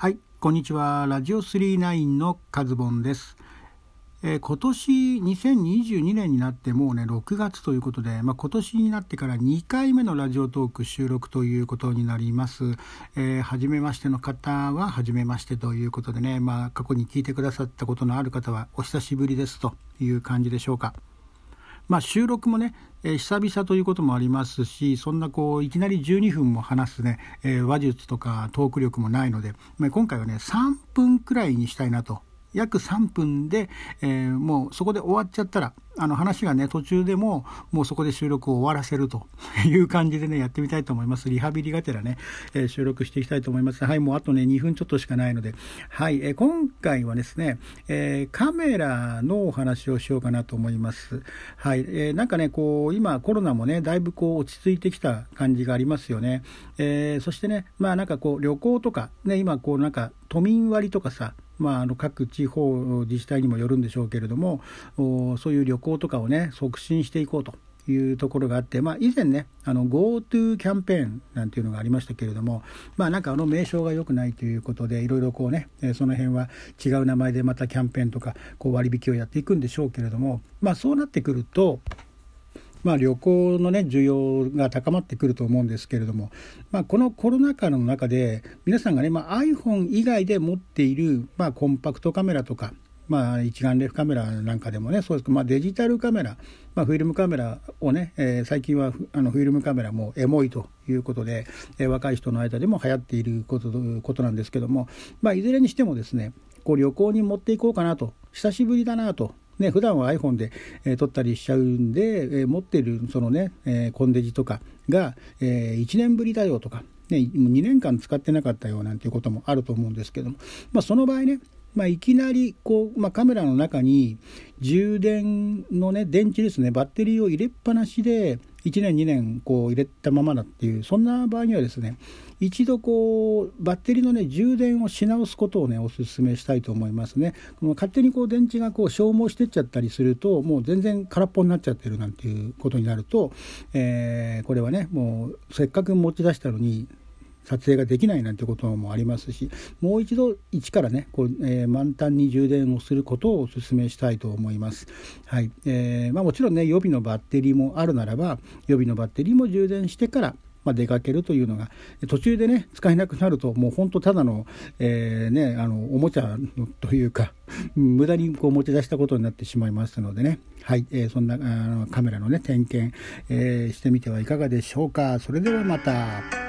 はい、こんにちは。ラジオ39のカズボンです。えー、今年2022年になってもうね6月ということで、まあ、今年になってから2回目のラジオトーク収録ということになります。えー、初めましての方は初めましてということでね、まあ、過去に聞いてくださったことのある方はお久しぶりですという感じでしょうか。まあ、収録もね、えー、久々ということもありますし、そんなこういきなり12分も話すね、えー、話術とかトーク力もないので、まあ、今回はね、3分くらいにしたいなと。約3分で、えー、もうそこで終わっちゃったら、あの話がね、途中でも、もうそこで収録を終わらせると いう感じでね、やってみたいと思います。リハビリがてらね、えー、収録していきたいと思います。はい、もうあとね、2分ちょっとしかないので、はい、えー、今回はですね、えカメラのお話をしようかなと思います。はい、えなんかね、こう、今コロナもね、だいぶこう落ち着いてきた感じがありますよね。えそしてね、まあなんかこう、旅行とか、ね、今こうなんか都民割とかさ、まあ、あの各地方自治体にもよるんでしょうけれどもそういう旅行とかをね促進していこうというところがあって、まあ、以前ね、GoTo キャンペーンなんていうのがありましたけれども、まあ、なんかあの名称が良くないということで、いろいろこうね、その辺は違う名前でまたキャンペーンとか、こう割引をやっていくんでしょうけれども、まあ、そうなってくると、まあ、旅行の、ね、需要が高まってくると思うんですけれども、まあ、このコロナ禍の中で皆さんがね、まあ、iPhone 以外で持っている、まあ、コンパクトカメラとか、まあ、一眼レフカメラなんかでもねそうです、まあ、デジタルカメラ、まあ、フィルムカメラをね、えー、最近はあのフィルムカメラもエモいということで、えー、若い人の間でも流行っていることことなんですけども、まあ、いずれにしてもですねこう旅行に持っていこうかなと久しぶりだなとね、普段は iPhone で、えー、撮ったりしちゃうんで、えー、持ってるそのね、えー、コンデジとかが、え、1年ぶりだよとか、ね、2年間使ってなかったよなんていうこともあると思うんですけども、まあ、その場合ね、まあ、いきなりこう、まあ、カメラの中に充電の、ね、電池ですねバッテリーを入れっぱなしで1年2年こう入れたままだっていうそんな場合にはですね一度こうバッテリーのね充電をし直すことをねお勧めしたいと思いますね。この勝手にこう電池がこう消耗してっちゃったりするともう全然空っぽになっちゃってるなんていうことになると、えー、これはねもうせっかく持ち出したのに撮影ができないなんてこともありますしもう一度一からねこう、えー、満タンに充電をすることをお勧めしたいと思います、はい。えーまあ、もちろんね予備のバッテリーもあるならば予備のバッテリーも充電してからまあ、出かけるというのが途中でね使えなくなるともう本当ただの,、えーね、あのおもちゃというか 無駄にこう持ち出したことになってしまいますのでね。はい、えー、そんなあのカメラのね点検、えー、してみてはいかがでしょうか。それではまた。